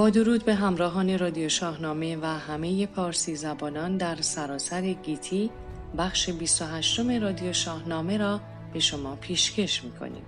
با درود به همراهان رادیو شاهنامه و همه پارسی زبانان در سراسر گیتی بخش 28 رادیو شاهنامه را به شما پیشکش می‌کنیم.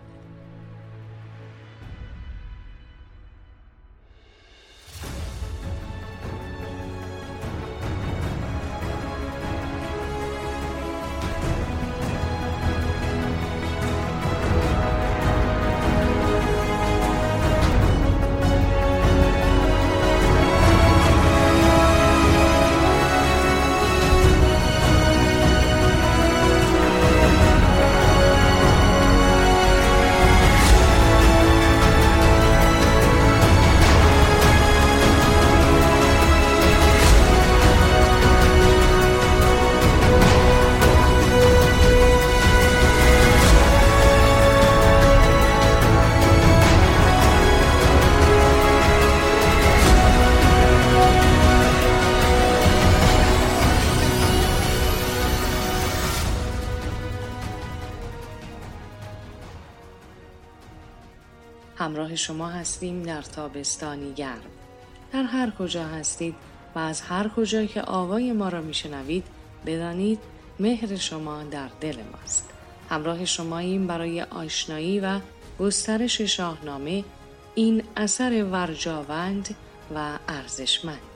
شما هستیم در تابستانی گرم. در هر کجا هستید و از هر کجا که آوای ما را میشنوید بدانید مهر شما در دل ماست. همراه شماییم برای آشنایی و گسترش شاهنامه این اثر ورجاوند و ارزشمند.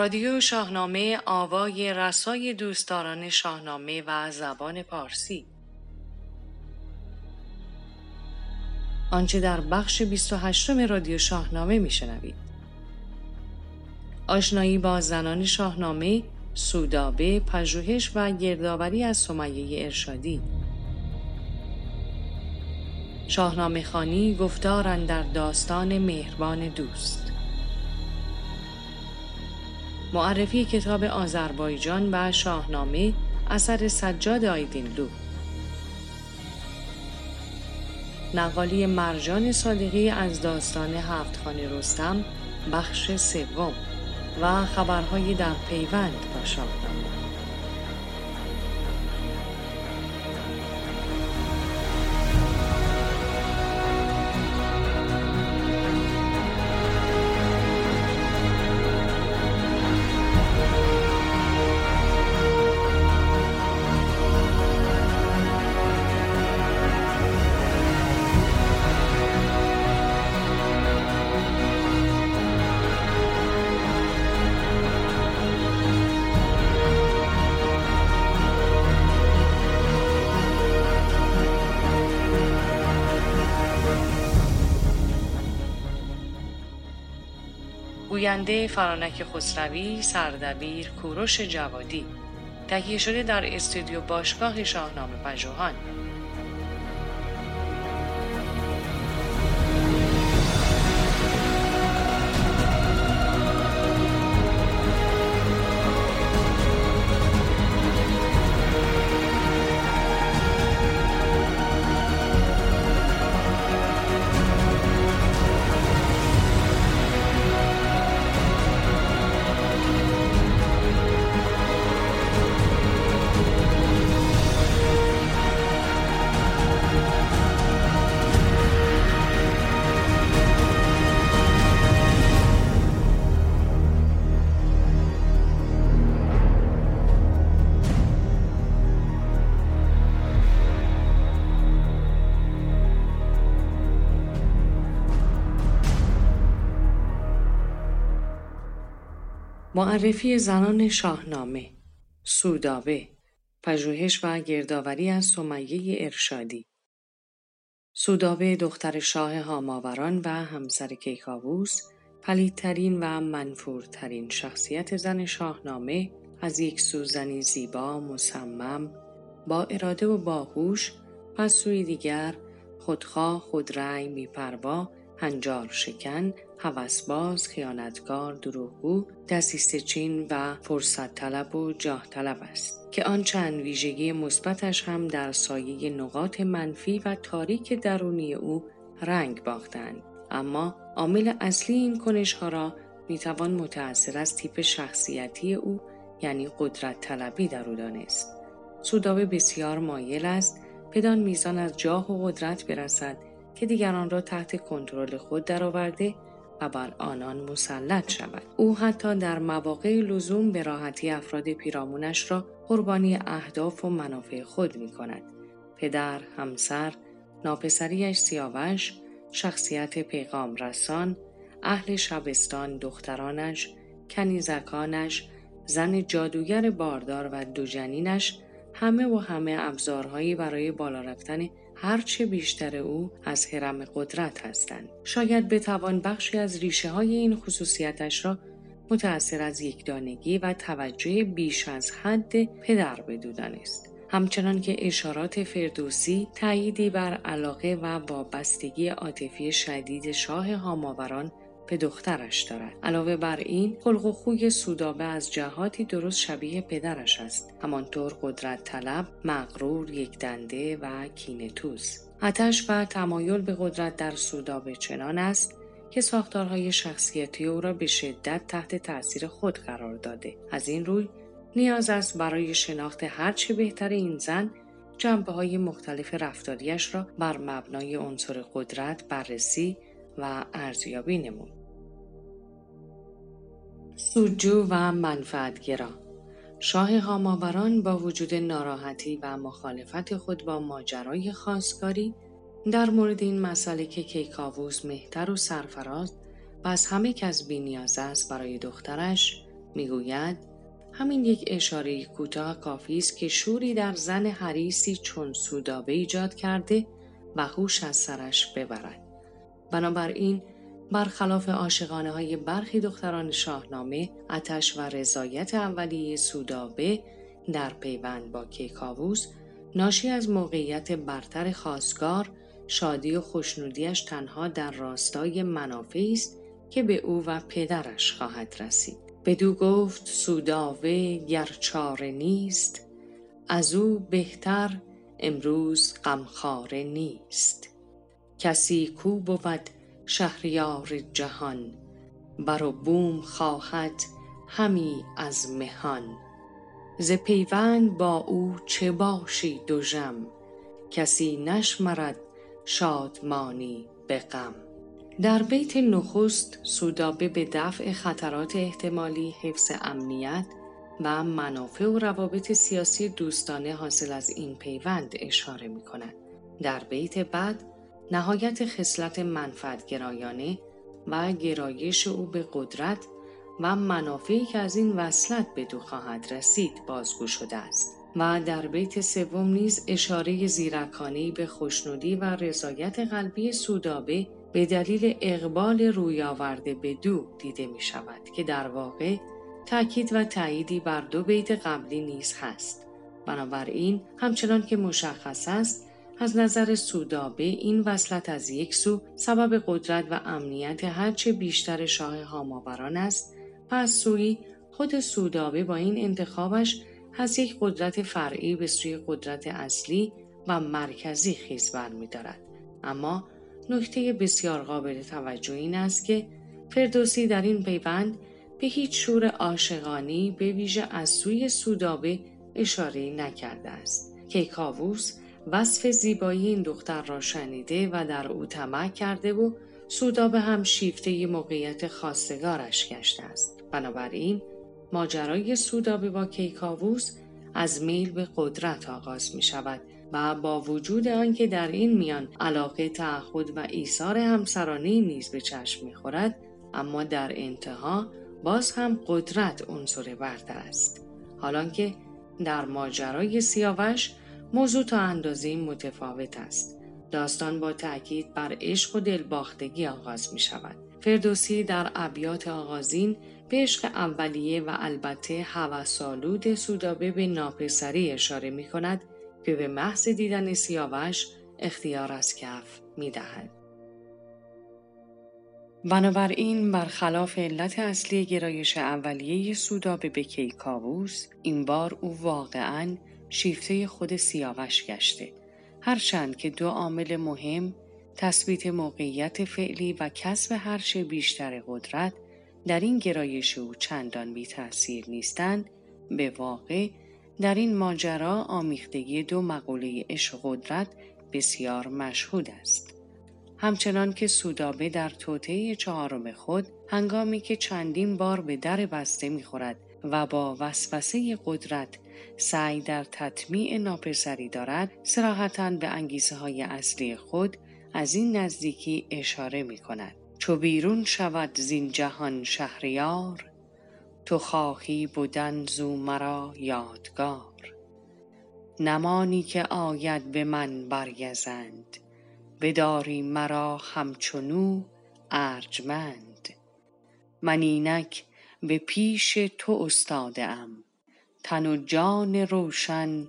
رادیو شاهنامه آوای رسای دوستداران شاهنامه و زبان پارسی. آنچه در بخش 28 رادیو شاهنامه میشنوید. آشنایی با زنان شاهنامه سودابه پژوهش و گردآوری از سمیه ارشادی. شاهنامه خانی گفتار در داستان مهربان دوست. معرفی کتاب آذربایجان و شاهنامه اثر سجاد آیدینلو نقالی مرجان صادقی از داستان هفت خانه رستم بخش سوم و خبرهای در پیوند با شاهنامه. گوینده فرانک خسروی سردبیر کوروش جوادی. تهیه شده در استودیو باشگاه شاهنامه پژوهان. معرفی زنان شاهنامه سودابه پژوهش و گردآوری از سمیه ارشادی. سودابه دختر شاه هاماوران و همسر کیکاووس پلیدترین و منفورترین شخصیت زن شاهنامه از یک سوزنی زیبا مصمم با اراده و باهوش پس سوی دیگر خودخواه خودرأی میپروا هنجار شکن، هوسباز، خیانتکار، دروغگو، دستیست چین و فرصت طلب و جاه طلب است که آن چند ویژگی مثبتش هم در سایه نقاط منفی و تاریک درونی او رنگ باختند اما عامل اصلی این کنش ها را می توان متأثر از تیپ شخصیتی او یعنی قدرت طلبی در او دانست. سودابه بسیار مایل است بدان میزان از جاه و قدرت برسد که دیگران را تحت کنترل خود درآورده و بر آنان مسلط شود او حتی در مواقع لزوم به راحتی افراد پیرامونش را قربانی اهداف و منافع خود می کند. پدر، همسر، ناپسریش سیاوش، شخصیت پیغام رسان، اهل شبستان دخترانش، کنیزکانش، زن جادوگر باردار و دو جنینش همه و همه ابزارهایی برای بالا رفتن هرچه بیشتر او از حرم قدرت هستند. شاید بتوان بخشی از ریشه های این خصوصیتش را متأثر از یکدانگی و توجه بیش از حد پدر بدودن است. همچنان که اشارات فردوسی تأییدی بر علاقه و وابستگی عاطفی شدید شاه هاماوران به دخترش دارد. علاوه بر این خلق و خوی سودابه از جهاتی درست شبیه پدرش است. همانطور قدرت طلب مغرور یک دنده و کینتوز آتش و تمایل به قدرت در سودابه چنان است که ساختارهای شخصیتی او را به شدت تحت تأثیر خود قرار داده. از این روی نیاز است برای شناخت هرچه بهتر این زن جنبه های مختلف رفتاریش را بر مبنای عنصر قدرت بررسی و ارزیابی نمود. سودجو و منفعتگرا. شاه هاماوران با وجود ناراحتی و مخالفت خود با ماجرای خواستگاری در مورد این مسئله که کیکاووس مهتر و سرفراز و از همه کس بینیاز است برای دخترش می‌گوید همین یک اشاره کوتاه کافی است که شوری در زن حریسی چون سودابه ایجاد کرده و هوش از سرش ببرد. بنابراین برخلاف عاشقانه های برخی دختران شاهنامه اتش و رضایت اولیه سودابه در پیوند با کیکاووس ناشی از موقعیت برتر خواستگار شادی و خوشنودیش تنها در راستای منافعی است که به او و پدرش خواهد رسید. بدو گفت سوداوه گرچاره نیست از او بهتر امروز غمخواره نیست. کسی کو بود شهریار جهان بر و بوم خواهد همی از مهان ز پیوند با او چه باشی جم کسی نشمرد شادمانی به غم در بیت نخست سودابه به دفع خطرات احتمالی حفظ امنیت و منافع و روابط سیاسی دوستانه حاصل از این پیوند اشاره می کند. در بیت بعد نهایت خصلت منفعت گرایانه و گرایش او به قدرت و منافعی که از این وصلت به دو خواهد رسید بازگو شده است. و در بیت سوم نیز اشاره زیرکانه به خوشنودی و رضایت قلبی سودابه به دلیل اقبال روی آورده به دو دیده می شود که در واقع تأکید و تأییدی بر دو بیت قبلی نیز هست. بنابراین همچنان که مشخص است از نظر سودابه این وصلت از یک سو سبب قدرت و امنیت هرچه بیشتر شاه هاماوران است. و از سوی خود سودابه با این انتخابش از یک قدرت فرعی به سوی قدرت اصلی و مرکزی خیز برمیدارد. اما نکته بسیار قابل توجه این است که فردوسی در این پیوند به هیچ شور عاشقانی به ویژه از سوی سودابه اشاره نکرده است. که کاووس وصف زیبایی این دختر را شنیده و در او طمع کرده و سودابه هم شیفته موقعیت خواستگارش گشته است. بنابراین ماجرای سودابه با کیکاووس از میل به قدرت آغاز می شود و با وجود آنکه در این میان علاقه تعهد و ایثار همسرانه نیز به چشم می‌خورد اما در انتها باز هم قدرت عنصر برتر است. حالانکه در ماجرای سیاوش موضوع تا اندازه متفاوت است. داستان با تأکید بر عشق و دلباختگی آغاز می شود. فردوسی در ابیات آغازین به عشق اولیه و البته هوسالود سودابه به ناپسری اشاره می کند که به محض دیدن سیاوش اختیار از کف می دهد. بنابراین برخلاف علت اصلی گرایش اولیه سودابه به کیکاووس این بار او واقعا شیفته خود سیاوش گشته هرچند که دو عامل مهم تثبیت موقعیت فعلی و کسب هرچه بیشتر قدرت در این گرایش او چندان بی تأثیر نیستند به واقع در این ماجرا آمیختگی دو مقوله عشق قدرت بسیار مشهود است. همچنان که سودابه در توطعه چهارم خود هنگامی که چندین بار به در بسته می‌خورد و با وسوسه قدرت سعی در تطمیع ناپسری دارد سراحتا به انگیزه های اصلی خود از این نزدیکی اشاره می کند. چو بیرون شود زین جهان شهریار تو خواهی بودن زو مرا یادگار. نمانی که آید به من برگزند بداری مرا همچنو ارجمند. من اینک به پیش تو استاده ام تن و جان روشن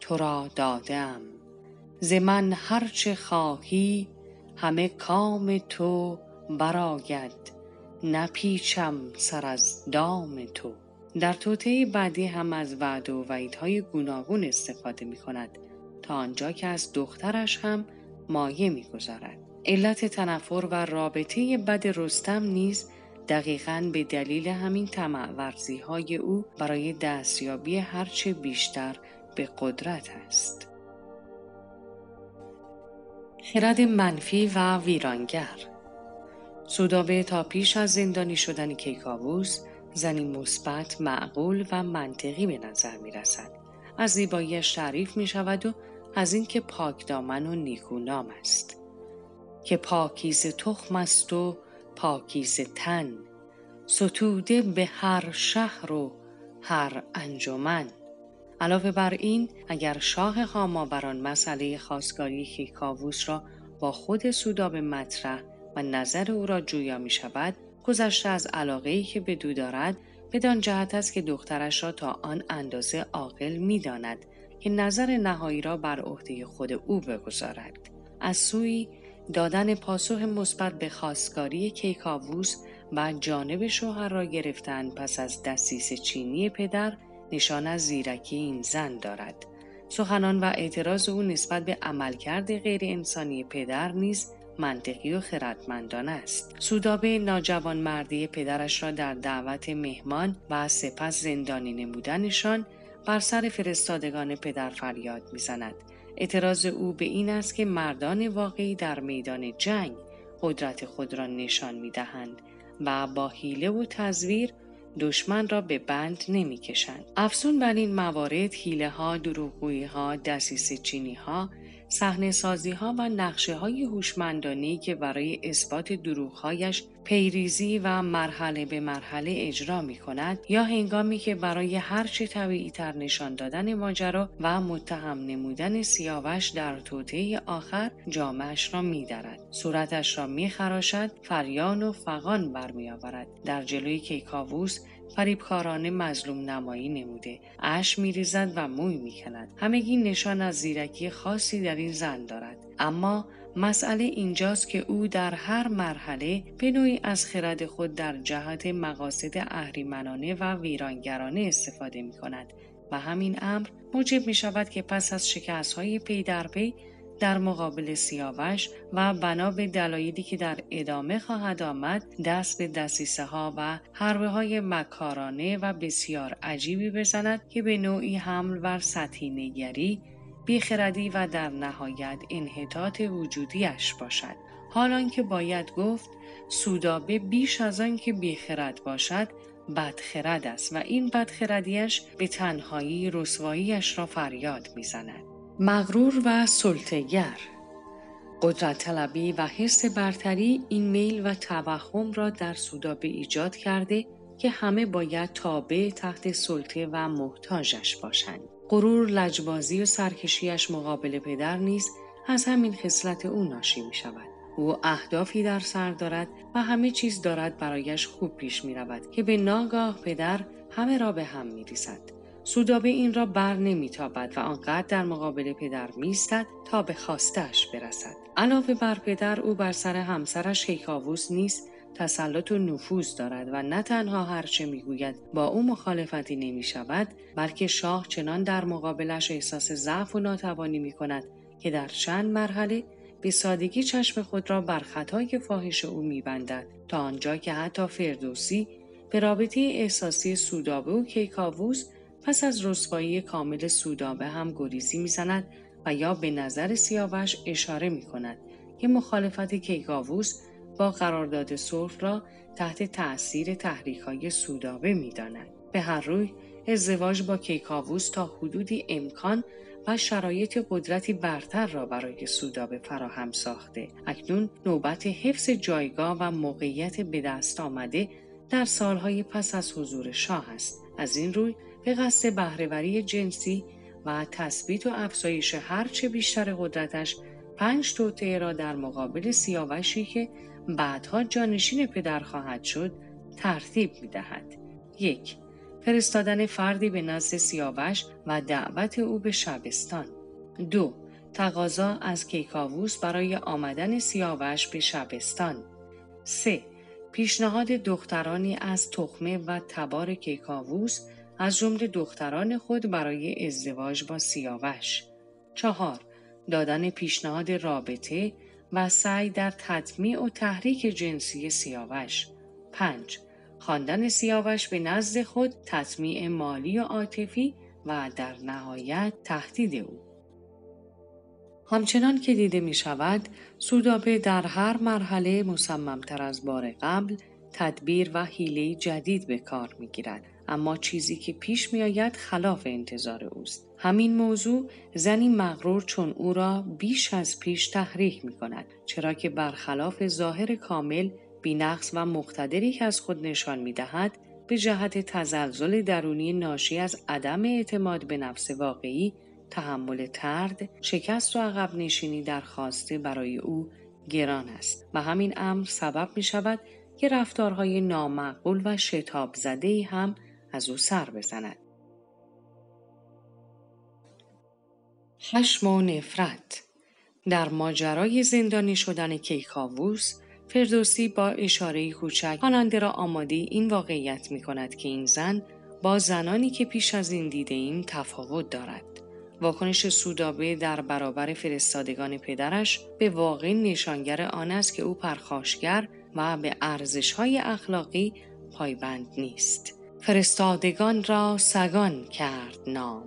تو را داده ام ز من هرچه خواهی همه کام تو برآید. نپیچم سر از دام تو. در توطعه بعدی هم از وعد و وعیدهای گوناگون استفاده می کند. تا آنجا که از دخترش هم مایه می‌گذارد علت تنفر و رابطه بد رستم نیز دقیقا به دلیل همین طمع ورزی های او برای دستیابی هرچه بیشتر به قدرت است. خرد منفی و ویرانگر سودابه تا پیش از زندانی شدن کیکاووس زنی مثبت معقول و منطقی به نظر می رسد. از زیباییش تعریف می شود و از اینکه پاک دامن و نیکونام است که پاکیز تخم است و پاکیز تن ستوده به هر شهر و هر انجمن. علاوه بر این اگر شاه هاماوران مسئله خواستگاری کیکاووس را با خود سوداب مطرح و نظر او را جویا می شود گذشته از علاقه که به دو دارد بدان جهت است که دخترش را تا آن اندازه عاقل می داند که نظر نهایی را بر عهده خود او بگذارد. از سوی دادن پاسخ مثبت به خواستگاری کیکاووس و جانب شوهر را گرفتن پس از دستیس چینی پدر نشان از زیرکی این زن دارد سخنان و اعتراض او نسبت به عملکرد غیر انسانی پدر نیز منطقی و خردمندان است. سودابه ناجوان مردی پدرش را در دعوت مهمان و سپس زندانی نمودنشان بر سر فرستادگان پدر فریاد می‌زند اعتراض او به این است که مردان واقعی در میدان جنگ قدرت خود را نشان می دهند و با حیله و تزویر دشمن را به بند نمی کشند. افزون بر این موارد حیله ها، دروغگویی ها، دسیس چینی ها صحنه سازی ها و نقشه های هوشمندانه که برای اثبات دروغهایش پیریزی و مرحله به مرحله اجرا می کند یا هنگامی که برای هر چه طبیعی تر نشان دادن ماجرا و متهم نمودن سیاوش در توطعه آخر جامعش را می درد. صورتش را می خراشد فریان و فقان برمی آورد. در جلوی کیکاووس فریبکارانه مظلوم نمایی نموده. اش میریزد و موی می‌کند. همگی نشان از زیرکی خاصی در این زن دارد. اما مسئله اینجاست که او در هر مرحله به نوعی از خرد خود در جهت مقاصد اهریمنانه و ویرانگرانه استفاده می کند و همین امر موجب می شود که پس از شکست های پی در پی در مقابل سیاوش و بنا به دلایلی که در ادامه خواهد آمد دست به دستیسه ها و حربه های مکارانه و بسیار عجیبی بزند که به نوعی حمل بر سطحی نگری بیخردی و در نهایت انحطاط وجودیش باشد. حالان که باید گفت سودابه بیش از آن که بیخرد باشد بدخرد است و این بدخردیش به تنهایی رسواییش را فریاد می‌زند. مغرور و سلطگر قدرت طلبی و حس برتری این میل و توهم را در سودابه ایجاد کرده که همه باید تابع تحت سلطه و محتاجش باشند. غرور لجبازی و سرکشیش مقابل پدر نیز از همین خصلت او ناشی می شود. او اهدافی در سر دارد و همه چیز دارد برایش خوب پیش می رود که به ناگاه پدر همه را به هم می ریزد. سودابه این را بر نمیتابد و آنقدر در مقابل پدر میستد تا به خواستش برسد. علاوه بر پدر او بر سر همسرش کیکاووس نیست تسلط و نفوذ دارد و نه تنها هرچه می‌گوید با او مخالفتی نمی شود بلکه شاه چنان در مقابلش احساس ضعف و ناتوانی می کند که در چند مرحله به سادگی چشم خود را بر خطای فاحش او میبندد. تا آنجا که حتی فردوسی به رابطه احساسی سودابه و کیکاووس پس از رسوایی کامل سودابه هم گریزی می‌زند و یا به نظر سیاوش اشاره می کند که مخالفت کیکاووس با قرارداد صلح را تحت تأثیر تحریک های سودابه می داند. به هر روی ازدواج با کیکاووس تا حدودی امکان و شرایط قدرتی برتر را برای سودابه فراهم ساخته. اکنون نوبت حفظ جایگاه و موقعیت به دست آمده در سالهای پس از حضور شاه است. از این روی به قصد بهرهوری جنسی و تثبیت و افزایش هرچه بیشتر قدرتش پنج توطعه را در مقابل سیاوشی که بعدها جانشین پدر خواهد شد ترتیب می دهد. یک فرستادن فردی به نزد سیاوش و دعوت او به شبستان. دو تقاضا از کیکاووس برای آمدن سیاوش به شبستان. سه پیشنهاد دخترانی از تخمه و تبار کیکاووس از جمله دختران خود برای ازدواج با سیاوش. چهار دادن پیشنهاد رابطه و سعی در تطمیع و تحریک جنسی سیاوش. 5. خواندن سیاوش به نزد خود تطمیع مالی و عاطفی و در نهایت تهدید او. همچنان که دیده می شود سودابه در هر مرحله مصممتر از بار قبل تدبیر و حیله جدید به کار می گیرد. اما چیزی که پیش می آید خلاف انتظار اوست. همین موضوع زنی مغرور چون او را بیش از پیش تحریک می کند چرا که برخلاف ظاهر کامل بینقص و مقتدری که از خود نشان می دهد به جهت تزلزل درونی ناشی از عدم اعتماد به نفس واقعی تحمل ترد شکست و عقب نشینی در خواسته برای او گران است و همین امر سبب می شود که رفتارهای نامعقول و شتاب زده هم از او سر بزند. خشم و نفرت در ماجرای زندانی شدن کیکاووس فردوسی با اشاره کوچک خواننده را آماده این واقعیت می کند که این زن با زنانی که پیش از این دیده ایم تفاوت دارد. واکنش سودابه در برابر فرستادگان پدرش به واقع نشانگر آن است که او پرخاشگر و به ارزشهای اخلاقی پایبند نیست. فرستادگان را سگان کرد نام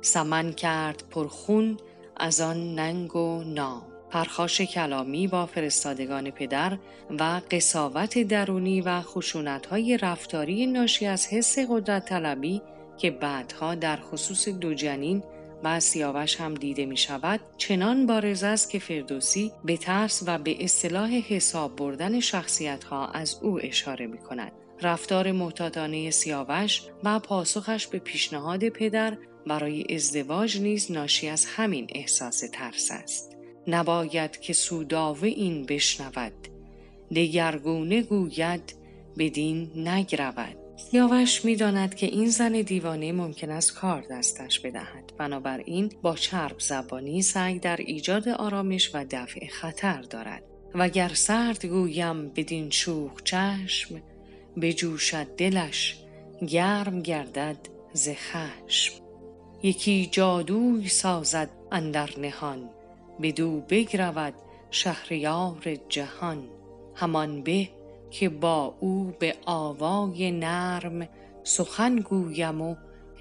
سمن کرد پرخون از آن ننگ و نام پرخاش کلامی با فرستادگان پدر و قصاوت درونی و خشونتهای رفتاری ناشی از حس قدرت طلبی که بعدها در خصوص دو جنین و سیاوش هم دیده می شود چنان بارز است که فردوسی به ترس و به اصطلاح حساب بردن شخصیت ها از او اشاره می کند. رفتار محتاطانه سیاوش و پاسخش به پیشنهاد پدر برای ازدواج نیز ناشی از همین احساس ترس است. نباید که سوداوه این بشنود دگرگونه گوید بدین نگرود سیاوش می‌داند که این زن دیوانه ممکن است کار دستش بدهد. بنابراین با چرب زبانی سعی در ایجاد آرامش و دفع خطر دارد. وگر سرد گویم بدین شوخ چشم بجوشد دلش گرم گردد ز خشم. یکی جادوی سازد اندر نهان بدو بگرود شهریار جهان. همان به که با او به آوای نرم سخن گویم و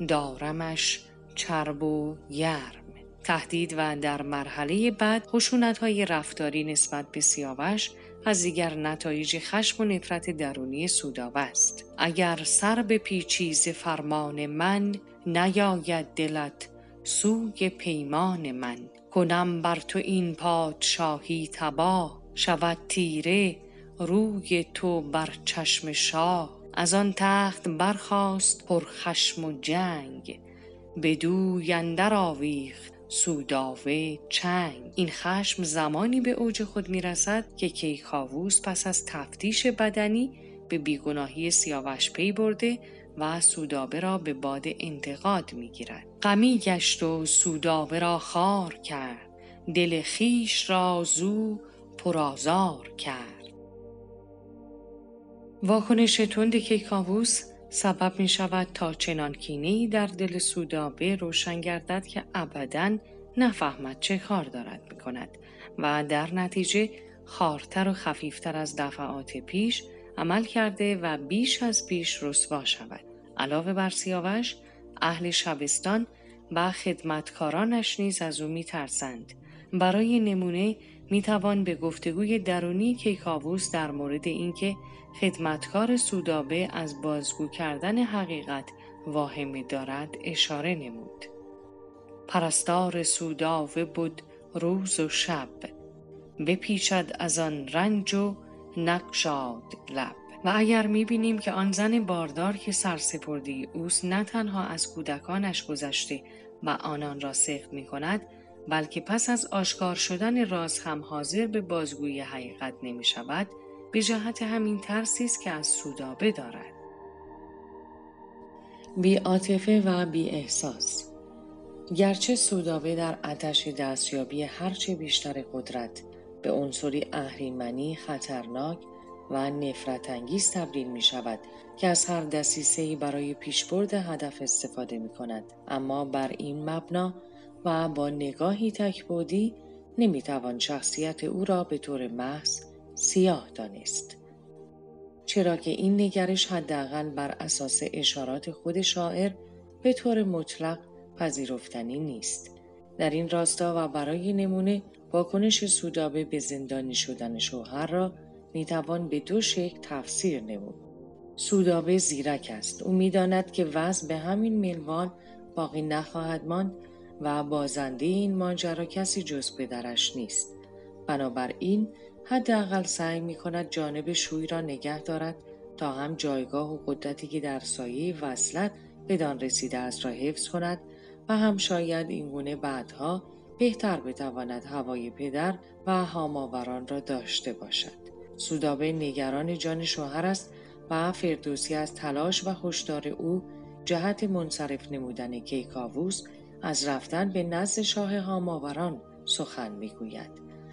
دارمش چرب و یرم تهدید و در مرحله بعد خشونت های رفتاری نسبت به سیاوش از دیگر نتایج خشم و نفرت درونی سوداوه است اگر سر به پیچیز فرمان من نیاید دلت سوی پیمان من. کنم بر تو این پادشاهی تباه شود تیره روی تو بر چشم شاه. از آن تخت برخاست پر خشم و جنگ. بدوی اندر آویخت سوداوه چنگ. این خشم زمانی به اوج خود می رسد که کیکاووس پس از تفتیش بدنی به بیگناهی سیاوش پی برده و سودابه را به باد انتقاد می گیرد. غمی گشت و سودابه را خار کرد. دل خیش را زو پرازار کرد. واکنش تند کیکاووس سبب می شود تا چنان کینه در دل سودابه روشن گردد که ابدا نفهمد چه کار دارد می کند و در نتیجه خارتر و خفیفتر از دفعات پیش عمل کرده و بیش از پیش رسوا شود. علاوه بر سیاوش اهل شبستان و خدمتکارانش نیز از او میترسند برای نمونه می‌توان به گفتگوی درونی کیکاووس در مورد اینکه خدمتکار سودابه از بازگو کردن حقیقت واهمه دارد اشاره نمود. پرستار سوداوه بود روز و شب بپیچد از آن رنج و نقشاد لب و اگر می‌بینیم که آن زن باردار که سرسپردی اوست نه تنها از کودکانش گذشته و آنان را سخت می کند بلکه پس از آشکار شدن راز هم حاضر به بازگویی حقیقت نمی شود به جهت همین ترسی است که از سودابه دارد بی عاطفه و بی احساس. گرچه سودابه در آتش دستیابی هرچه بیشتر قدرت به عنصری اهریمنی خطرناک و نفرت انگیز تبدیل می شود که از هر دسیسه برای پیشبرد هدف استفاده می کند. اما بر این مبنا و با نگاهی تکبودی نمی توان شخصیت او را به طور محض سیاه دانست چرا که این نگرش حداقل بر اساس اشارات خود شاعر به طور مطلق پذیرفتنی نیست در این راستا و برای نمونه واکنش سودابه به زندانی شدن شوهر را می‌توان به دو شکل تفسیر نمود. سودابه زیرک است. او می‌داند که وضع به همین ملوان باقی نخواهد ماند و بازنده این ماجرا کسی جز پدرش نیست. بنابراین حداقل سعی می کند جانب شوی را نگه دارد تا هم جایگاه و قدرتی که در سایه وصلت بدان رسیده است را حفظ کند و هم شاید این گونه بعدها بهتر بتواند هوای پدر و هاماوران را داشته باشد. سودابه نگران جان شوهر است و فردوسی از تلاش و هشدار او جهت منصرف نمودن کیکاووس از رفتن به نزد شاه هاماوران سخن می‌گوید.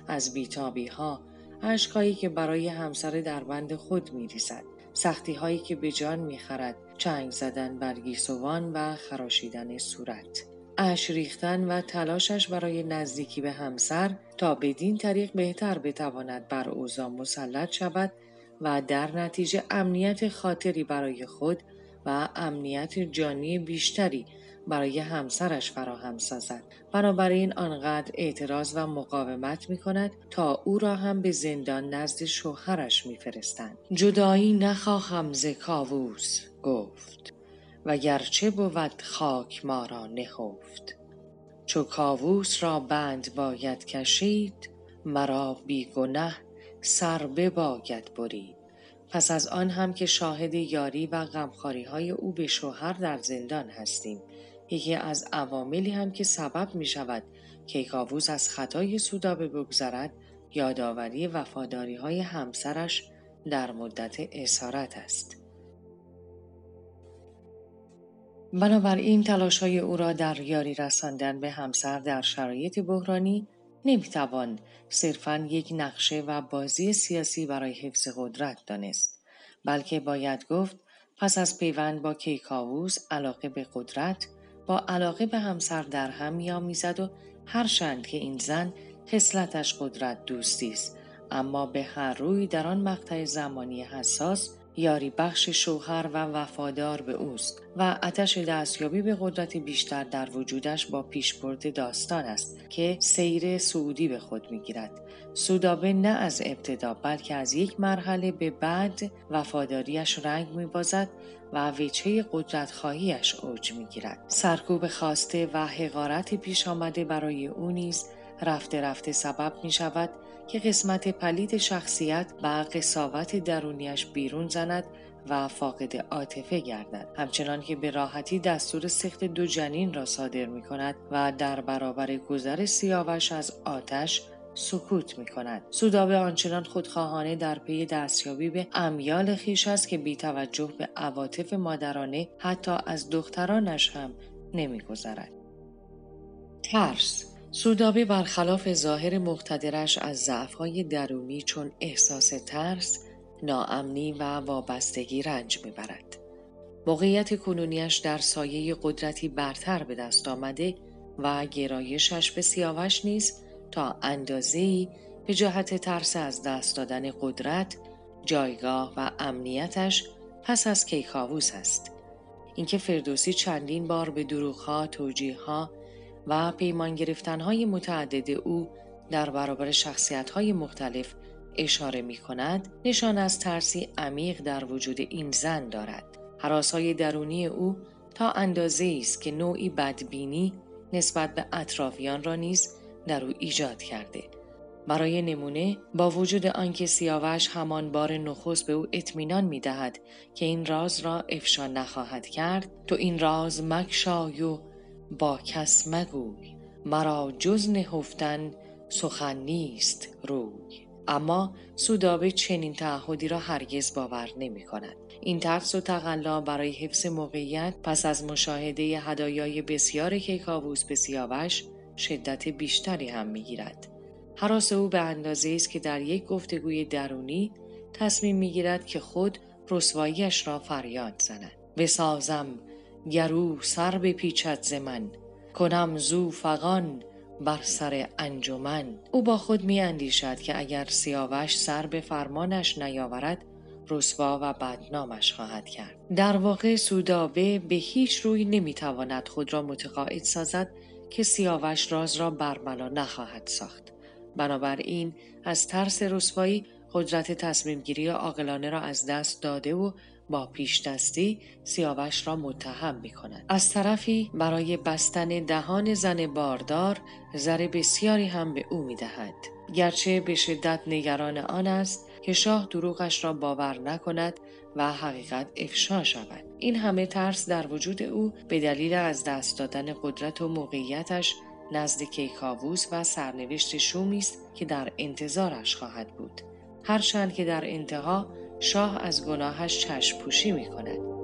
از بیتابی ها عشقهایی که برای همسر دربند خود میریزد سختی هایی که به جان می‌خرد چنگ زدن بر گیسوان و خراشیدن صورت. اش ریختن و تلاشش برای نزدیکی به همسر تا بدین طریق بهتر بتواند بر اوضاع مسلط شود و در نتیجه امنیت خاطری برای خود و امنیت جانی بیشتری برای همسرش فراهم سازد. بنابراین آنقدر اعتراض و مقاومت می کند تا او را هم به زندان نزد شوهرش میفرستند. جدایی نخواهم ز کاووس گفت. و گرچه بود خاک ما را نهفت. چو کاووس را بند باید کشید مرا بی گنه سر بباید برید. پس از آن هم که شاهد یاری و غمخواری های او به شوهر در زندان هستیم. یکی از عواملی هم که سبب می شود که کاووس از خطای سودابه بگذرد یادآوری وفاداری های همسرش در مدت اسارت است. بنابراین تلاش های او را در یاری رساندن به همسر در شرایط بحرانی نمی‌توان صرفا یک نقشه و بازی سیاسی برای حفظ قدرت دانست بلکه باید گفت پس از پیوند با کیکاووس علاقه به قدرت با علاقه به همسر در هم میآمیزد و هرچند که این زن خصلتش قدرت دوستی است. اما به هر روی در آن مقطع زمانی حساس یاری بخش شوهر و وفادار به اوست و آتش دستیابی به قدرت بیشتر در وجودش با پیشبرد داستان است که سیر سعودی به خود می‌گیرد. سودابه نه از ابتدا بلکه از یک مرحله به بعد وفاداریش رنگ میبازد و وجهه قدرت خواهیش اوج می‌گیرد. سرکوب خواسته و حقارت پیش آمده برای او نیز رفته رفته سبب می شود که قسمت پلید شخصیت و قصاوت درونیش بیرون زند و فاقد عاطفه گردد همچنان که به راحتی دستور سخت دو جنین را صادر می کند و در برابر گذر سیاوش از آتش سکوت می کند. سودابه آنچنان خودخواهانه در پی دستیابی به امیال خیش است که بی توجه به عواطف مادرانه حتی از دخترانش هم نمی گذرد. ترس سودابه برخلاف ظاهر مقتدرش از ضعفهای درونی چون احساس ترس ناامنی و وابستگی رنج می‌برد. موقعیت کنونیش در سایه قدرتی برتر به دست آمده و گرایشش به سیاوش نیز تا اندازه‌ای به جهت ترس از دست دادن قدرت، جایگاه و امنیتش پس از کیکاووس است. اینکه فردوسی چندین بار به دروغها، توجیهها و پیمان گرفتنهای متعدد او در برابر شخصیتهای مختلف اشاره می کند نشان از ترسی عمیق در وجود این زن دارد. حراسهای درونی او تا اندازه است که نوعی بدبینی نسبت به اطرافیان را نیز در او ایجاد کرده برای نمونه با وجود آنکه سیاوش همان بار نخست به او اطمینان می دهد که این راز را افشا نخواهد کرد تو این راز مکشای و با کس مگوی مرا جز نهفتن سخن نیست روی اما سودابه چنین تعهدی را هرگز باور نمی کند. این ترس و تقلا برای حفظ موقعیت پس از مشاهده هدایای بسیار کیکاووس به سیاوش شدت بیشتری هم می گیرد. حراس او به اندازه است که در یک گفتگوی درونی تصمیم می گیرد که خود رسواییش را فریاد زند. بسازم گرو سر به پیچت ز من. کنم زو فغان بر سر انجمن. او با خود می اندیشد که اگر سیاوش سر به فرمانش نیاورد رسوا و بدنامش خواهد کرد. در واقع سودابه به هیچ روی نمی‌تواند خود را متقاعد سازد که سیاوش راز را برملا نخواهد ساخت. بنابراین از ترس رسوایی قدرت تصمیم گیری عاقلانه را از دست داده و با پیش دستی سیاوش را متهم می کند. از طرفی برای بستن دهان زن باردار زر بسیاری هم به او می دهد. گرچه به شدت نگران آن است که شاه دروغش را باور نکند و حقیقت افشا شود. این همه ترس در وجود او به دلیل از دست دادن قدرت و موقعیتش نزد کیکاووس و سرنوشت شومی است که در انتظارش خواهد بود. هرچند که در انتها شاه از گناهش چشم پوشی می کند.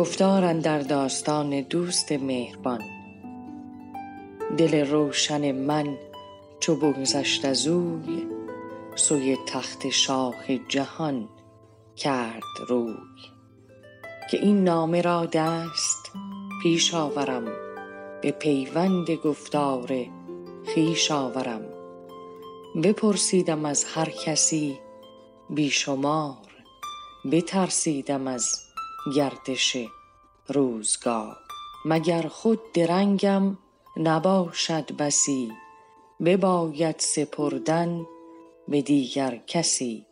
گفتار در داستان دوست مهربان. دل روشن من چو بگذشت از اوی سوی تخت شاه جهان کرد روی. که این نامه را دست پیش آورم به پیوند گفتار خویش آورم. بپرسیدم از هر کسی بیشمار بترسیدم از گردش روزگار. مگر خود درنگم نباشد بسی بباید سپردن به دیگر کسی.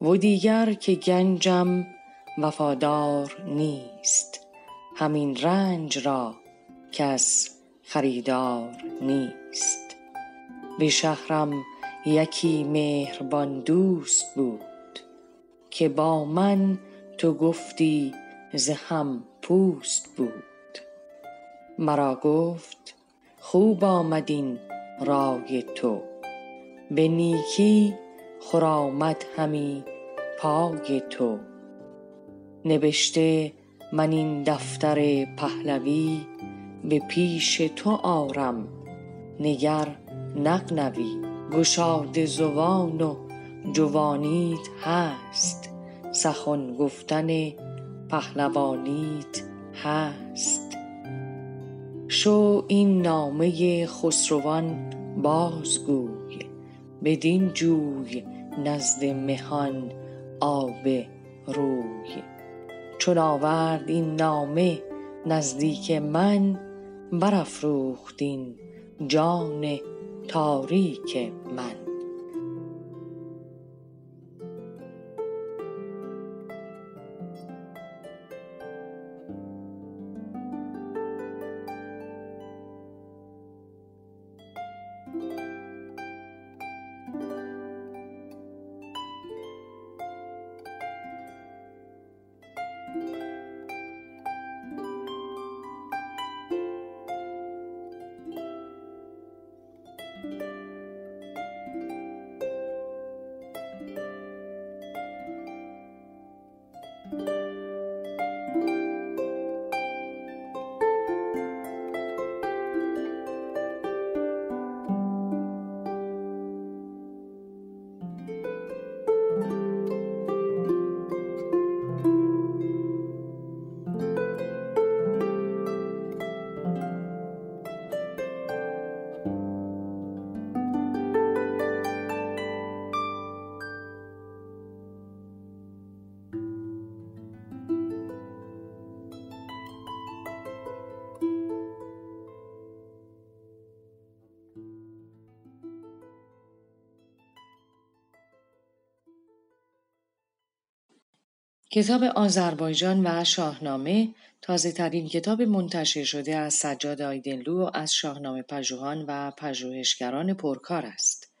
و دیگر که گنجم وفادار نیست همین رنج را کس خریدار نیست. به شهرم یکی مهربان دوست بود که با من تو گفتی ز هم پوست بود. مرا گفت خوب آمد این رای تو. به نیکی خرامد همی پای تو. نبشته من این دفتر پهلوی به پیش تو آرم نگر نغنوی. گشاده زبان و جوانیت هست. سخن گفتن پهلوانیت هست. شو این نامه خسروان بازگوی بدین جوی نزد مهان آب روی. چون آورد این نامه نزدیک من برافروخت این جان تاریک من. کتاب آذربایجان و شاهنامه تازه ترین کتاب منتشر شده از سجاد آیدنلو از شاهنامه پژوهان و پژوهشگران پرکار است.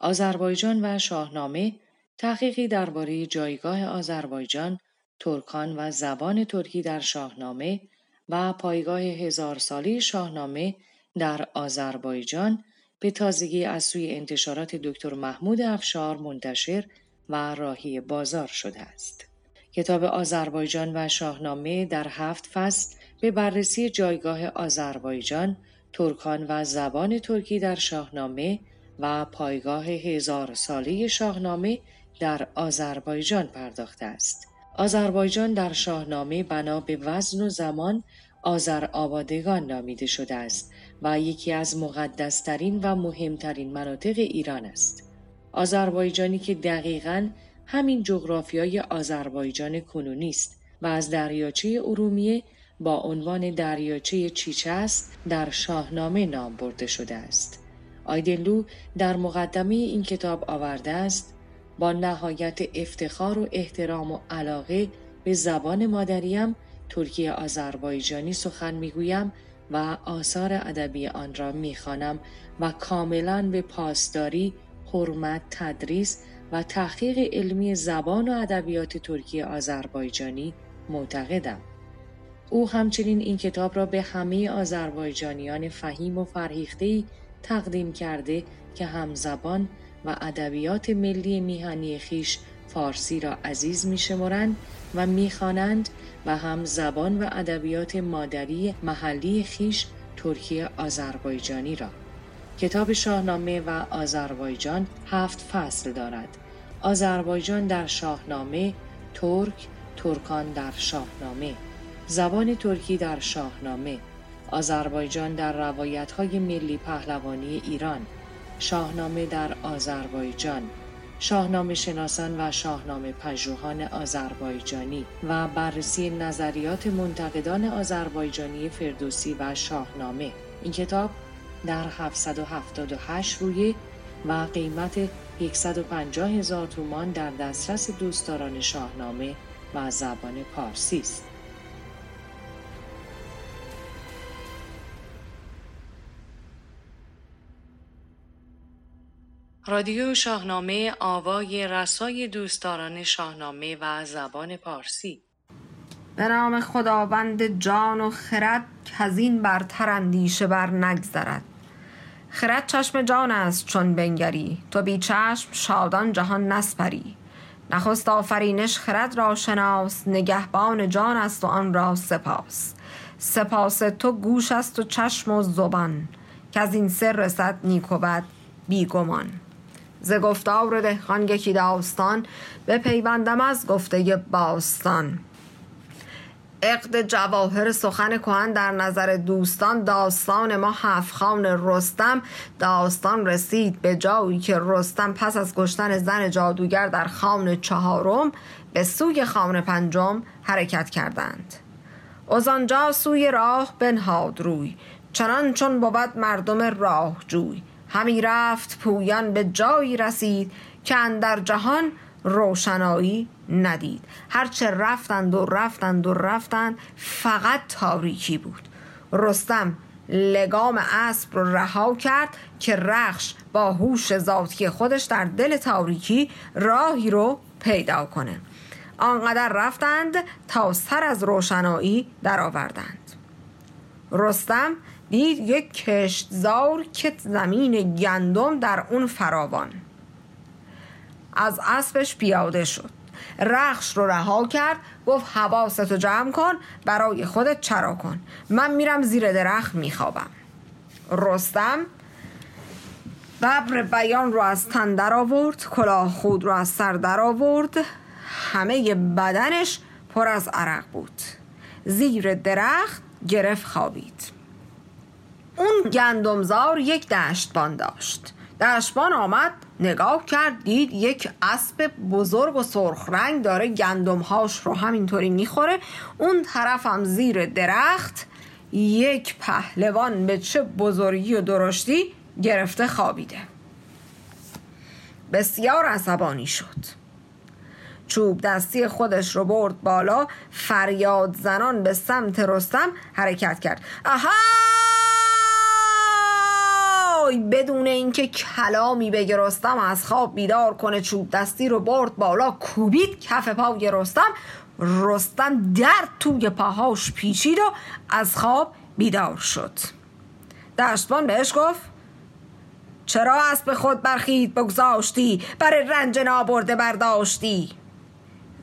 آذربایجان و شاهنامه تحقیقی درباره جایگاه آذربایجان، ترکان و زبان ترکی در شاهنامه و پایگاه هزار سالی شاهنامه در آذربایجان به تازگی از سوی انتشارات دکتر محمود افشار منتشر و راهی بازار شده است. کتاب آذربایجان و شاهنامه در هفت فصل به بررسی جایگاه آذربایجان، ترکان و زبان ترکی در شاهنامه و پایگاه هزار ساله شاهنامه در آذربایجان پرداخته است. آذربایجان در شاهنامه بنا به وزن و زمان آذر آبادگان نامیده شده است و یکی از مقدسترین و مهمترین مناطق ایران است. آذربایجانی که دقیقاً همین جغرافیای آذربایجان کنونی است و از دریاچه ارومیه با عنوان دریاچه چیچست در شاهنامه نام برده شده است. آیدلو در مقدمه این کتاب آورده است با نهایت افتخار و احترام و علاقه به زبان مادریم ترکی آذربایجانی سخن می‌گویم و آثار ادبی آن را می‌خوانم و کاملا به پاسداری، حرمت، تدریس و تحقیق علمی زبان و ادبیات ترکی آذربایجانی معتقدم. او همچنین این کتاب را به همه آذربایجانیان فهیم و فرهیخته‌ای تقدیم کرده که هم زبان و ادبیات ملی میهنی خیش فارسی را عزیز میشمرند و می‌خوانند و هم زبان و ادبیات مادری محلی خیش ترکی آذربایجانی را کتاب شاهنامه و آذربایجان هفت فصل دارد. آذربایجان در شاهنامه ترک ترکان در شاهنامه. زبان ترکی در شاهنامه. آذربایجان در روایت های ملی پهلوانی ایران. شاهنامه در آذربایجان. شاهنامه شناسان و شاهنامه پژوهان آذربایجانی و بررسی نظریات منتقدان آذربایجانی فردوسی و شاهنامه. این کتاب در 778 روی و قیمت 150 هزار تومان در دسترس دوستداران شاهنامه و زبان پارسی است. رادیو شاهنامه آوای رسای دوستداران شاهنامه و زبان پارسی به نام خداوند جان و خرد که از این برتر اندیشه بر نگذرد خرد چشم جان است چون بنگری. تو بی چشم شادان جهان نسپری. نخست آفرینش خرد را شناس نگهبان جان است و آن را سپاس. سپاس تو گوش است و چشم و زبان. که از این سر رسد نیک و بد بیگمان ز گفتار دهقان یکی داستان به پیوندم از گفته باستان. عقد جواهر سخن کهن در نظر دوستان داستان ما هفت خان رستم. داستان رسید به جایی که رستم پس از کشتن زن جادوگر در خان چهارم به سوی خان پنجم حرکت کردند. از آنجا سوی راه بنهاد روی چنان چون بود مردم راه جوی همی رفت پویان به جایی رسید که در جهان روشنایی ندید. هرچه رفتند و رفتند و رفتند فقط تاریکی بود. رستم لگام اسب رو رها کرد که رخش با هوش ذاتی خودش در دل تاریکی راهی رو پیدا کنه. آنقدر رفتند تا سر از روشنایی درآوردند. رستم دید یک کشتزار که زمین گندم در اون فراوان. از اسبش پیاده شد. رخش رو رها کرد گفت حواستو جمع کن برای خودت چرا کن. من میرم زیر درخت میخوابم. رستم ببر بیان رو از تن در آورد کلاه خود رو از سر در آورد. همه بدنش پر از عرق بود. زیر درخت گرفت خوابید. اون گندمزار یک دشتبان داشت. دشتبان آمد نگاه کرد دید یک اسب بزرگ و سرخ رنگ داره گندمهاش رو همینطوری می‌خوره. اون طرف هم زیر درخت یک پهلوان به چه بزرگی و درشتی گرفته خوابیده. بسیار عصبانی شد. چوب دستی خودش رو برد بالا فریاد زنان به سمت رستم حرکت کرد. آها! بدون اینکه کلامی بگه رستم از خواب بیدار کنه چوب دستی رو برد بالا کوبید کف پای رستم رستم در توی پاهاش پیچید و از خواب بیدار شد. دشتبان بهش گفت چرا اسب خود برخید بگذاشتی؟ برای رنج نابرده برداشتی.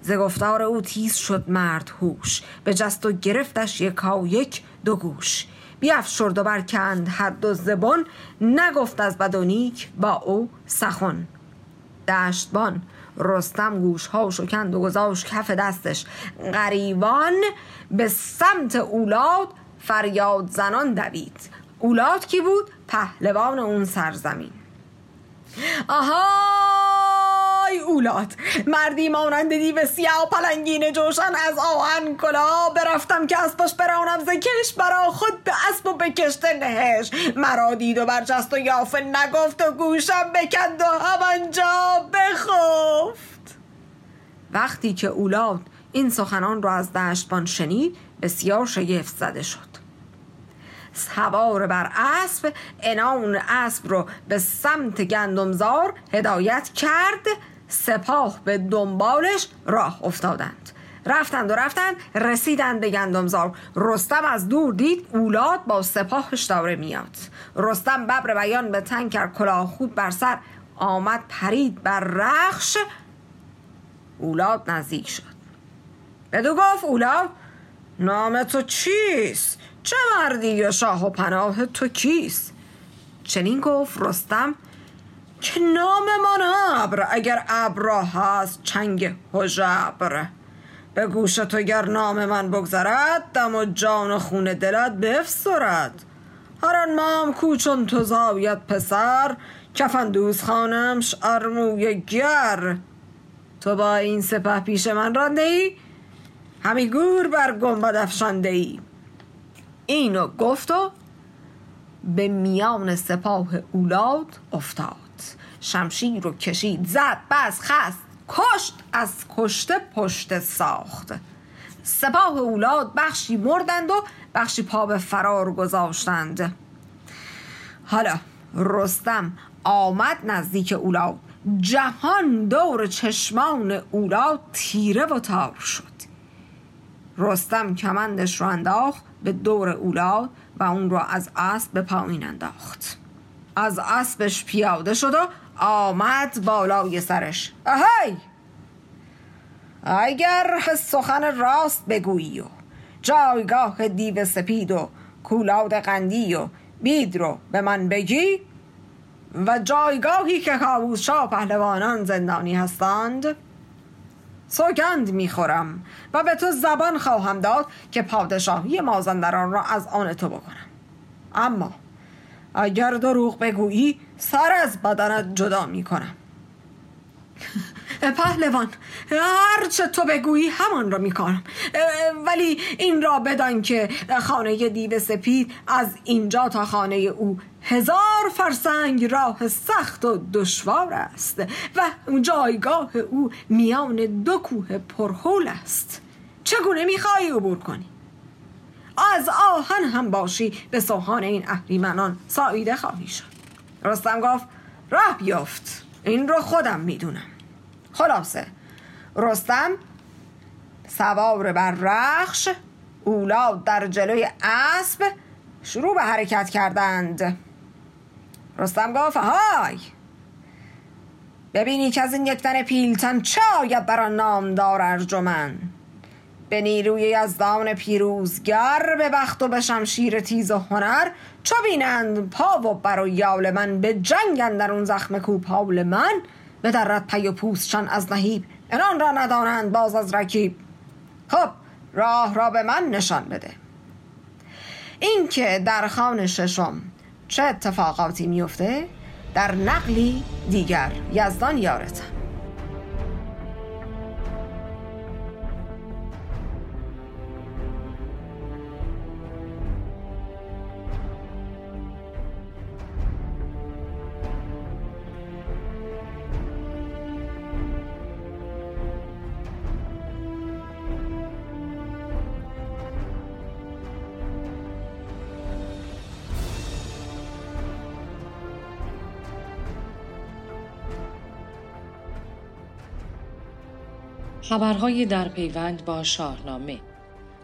ز گفتار او تیز شد مرد هوش. به جست و گرفتش یکا یک دو گوش. بیافشرد و برکند حد و زبان نگفت از بد و نیک با او سخن. دشتبان رستم گوش ها شکند و گذاشت کف دستش. غریبان به سمت اولاد فریاد زنان دوید. اولاد کی بود؟ پهلوان اون سرزمین. آها! ای اولاد مردی مانند دیو سیاه پلنگین جوشن از آهن کلا برفتم که اسبش برانم ز کش برا خود به اسب و بکشته نهش. مرا دید و برجست و یافه نگفت و گوشم بکند و همانجا بخفت. وقتی که اولاد این سخنان را از دشتبان شنید بسیار شگفت زده شد. سوار بر اسب انان اسب رو به سمت گندمزار هدایت کرد سپاه به دنبالش راه افتادند. رفتند و رفتند رسیدند به گندمزار. رستم از دور دید اولاد با سپاهش داره میاد. رستم ببر بیان به تن کرد کلاه خود بر سر آمد پرید بر رخش. اولاد نزدیک شد. بدو گفت اولاد نام تو چیست؟ چه مردی شاه و پناه تو کیست؟ چنین گفت رستم که نام من ابر؟ اگر ابر هست چنگ هژبر به گوش تو گر نام من بگذرد دم و جان و خون دلت بفسرد. هر آن مام کوچون تو زاید پسر کفندوز خانمش ارموی گر. تو با این سپه پیش من رانده ای همی گور بر گنبد افشانده ای اینو گفت و به میان سپاه اولاد افتاد. شمشیر رو کشید زد بس خست کشت از کشته پشت ساخت. سپاه اولاد بخشی مردند و بخشی پا به فرار گذاشتند. حالا رستم آمد نزدیک اولاد جهان دور چشمان اولاد تیره و تار شد. رستم کمندش رو انداخت به دور اولاد و اون رو از اسب به پایین انداخت. از اسبش پیاده شد و آمد بالای سرش. اهی اگر سخن راست بگویی و جایگاه دیو سپید و کولاد قندی و بید رو به من بگی و جایگاهی که کاووس شاه پهلوانان زندانی هستند سوگند می‌خورم و به تو زبان خواهم داد که پادشاهی مازندران را از آن تو بکنم. اما اگر دروغ بگویی سر از بدنت جدا می‌کنم. پهلوان هرچه تو بگویی همان را می‌کنم. ولی این را بدان که خانه دیو سپید از اینجا تا خانه او هزار فرسنگ راه سخت و دشوار است و جایگاه او میان دو کوه پرهول است. چگونه می‌خواهی عبور کنی؟ از آهن هم باشی به سوهان این اهریمنان ساییده خواهی شد. رستم گفت راه بیافت. این رو خودم می‌دونم. خلاصه رستم سوار بر رخش اولاد در جلوی اسب شروع به حرکت کردند. رستم گفت های ببینی که از این یک تن پیلتن چه آید بر آن نامدار ارجمن به نیروی یزدان پیروزگر به بخت و به شمشیر تیز و هنر. چو بینند پا و بر و یال من به جنگ در اون زخم کوپال من. به درت پی و پوستشان از نهیب انان را ندانند باز از رکیب. خب راه را به من نشان بده. این که در خان ششم چه اتفاقاتی میفته در نقلی دیگر یزدان یارتم. خبرهای در پیوند با شاهنامه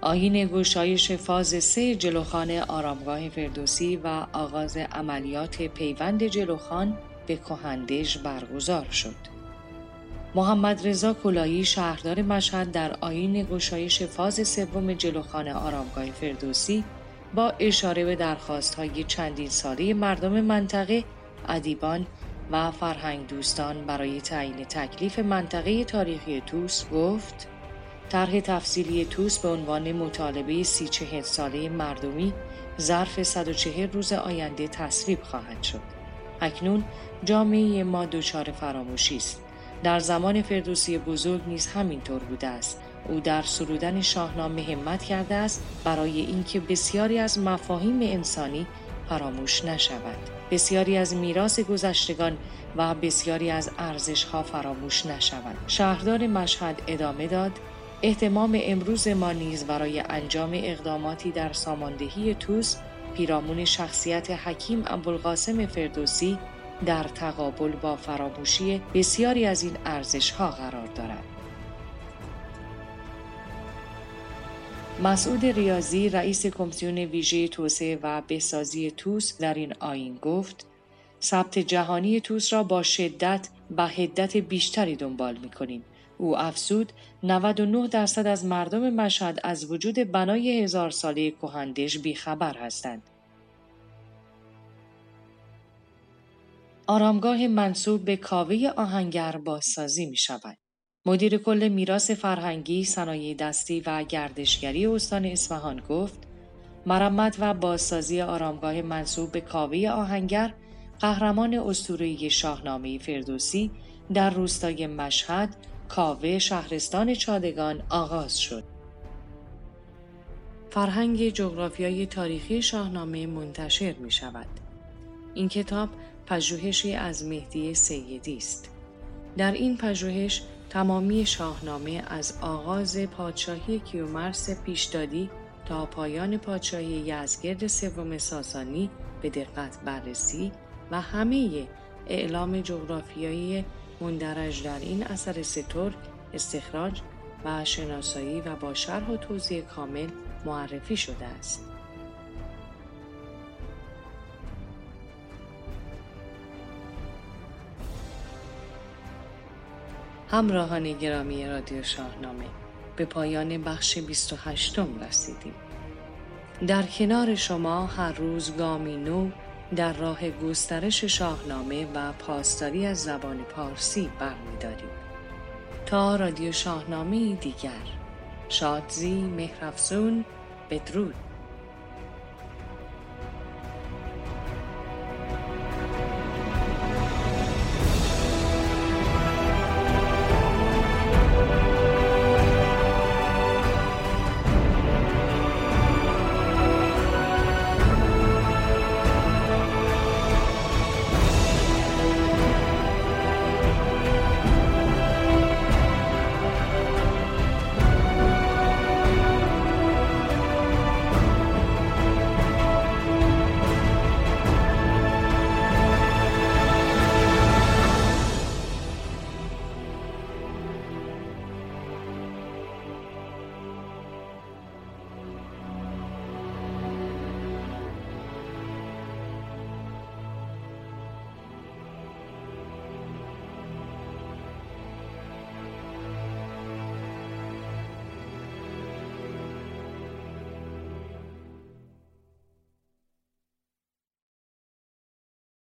آین گشایش فاز سه جلوخان آرامگاه فردوسی و آغاز عملیات پیوند جلوخان به کهندش برگزار شد. محمد رضا کلایی شهردار مشهد در آین گشایش فاز سوم جلوخان آرامگاه فردوسی با اشاره به درخواست های چندین ساله مردم منطقه ادیبان و فرهنگ دوستان برای تعیین تکلیف منطقه تاریخی توس گفت طرح تفصیلی توس به عنوان مطالبه سی چهل ساله مردمی ظرف 140 روز آینده تصویب خواهد شد. اکنون جامعه ما دچار فراموشی است. در زمان فردوسی بزرگ نیز همینطور بوده است. او در سرودن شاهنامه همت کرده است برای اینکه بسیاری از مفاهیم انسانی فراموش نشود. بسیاری از میراث گذشتگان و بسیاری از ارزشها فراموش نشود. شهردار مشهد ادامه داد احتمام امروز ما نیز برای انجام اقداماتی در ساماندهی توس پیرامون شخصیت حکیم ابوالقاسم فردوسی در تقابل با فراموشی بسیاری از این ارزشها قرار دارد. مسعود ریاضی رئیس کمیسیون ویژه توسعه و بهسازی توس در این آین گفت ثبت جهانی توس را با شدت و حدت بیشتری دنبال می کنیم. او افزود 99 درصد از مردم مشهد از وجود بنای هزار ساله کهندش بیخبر هستند. آرامگاه منصوب به کاوه آهنگر بازسازی می شود. مدیر کل میراث فرهنگی، صنایع دستی و گردشگری استان اصفهان گفت مرمت و بازسازی آرامگاه منصوب به کاوه آهنگر قهرمان اسطوره‌ای شاهنامه فردوسی در روستای مشهد کاوه شهرستان چادگان آغاز شد. فرهنگ جغرافیای تاریخی شاهنامه منتشر می شود. این کتاب پژوهشی از مهدی سیدی است. در این پژوهش تمامی شاهنامه از آغاز پادشاهی کیومرس پیشدادی تا پایان پادشاهی یزگرد سوم ساسانی به دقت بررسی و همه اعلام جغرافیایی مندرج در این اثر سترک استخراج و شناسایی و با شرح و توضیح کامل معرفی شده است. همراهان گرامی رادیو شاهنامه به پایان بخش 28 رسیدیم. در کنار شما هر روز گامی نو در راه گسترش شاهنامه و پاسداری از زبان پارسی برمیداریم. تا رادیو شاهنامه دیگر شادزی مهرفزون بدرود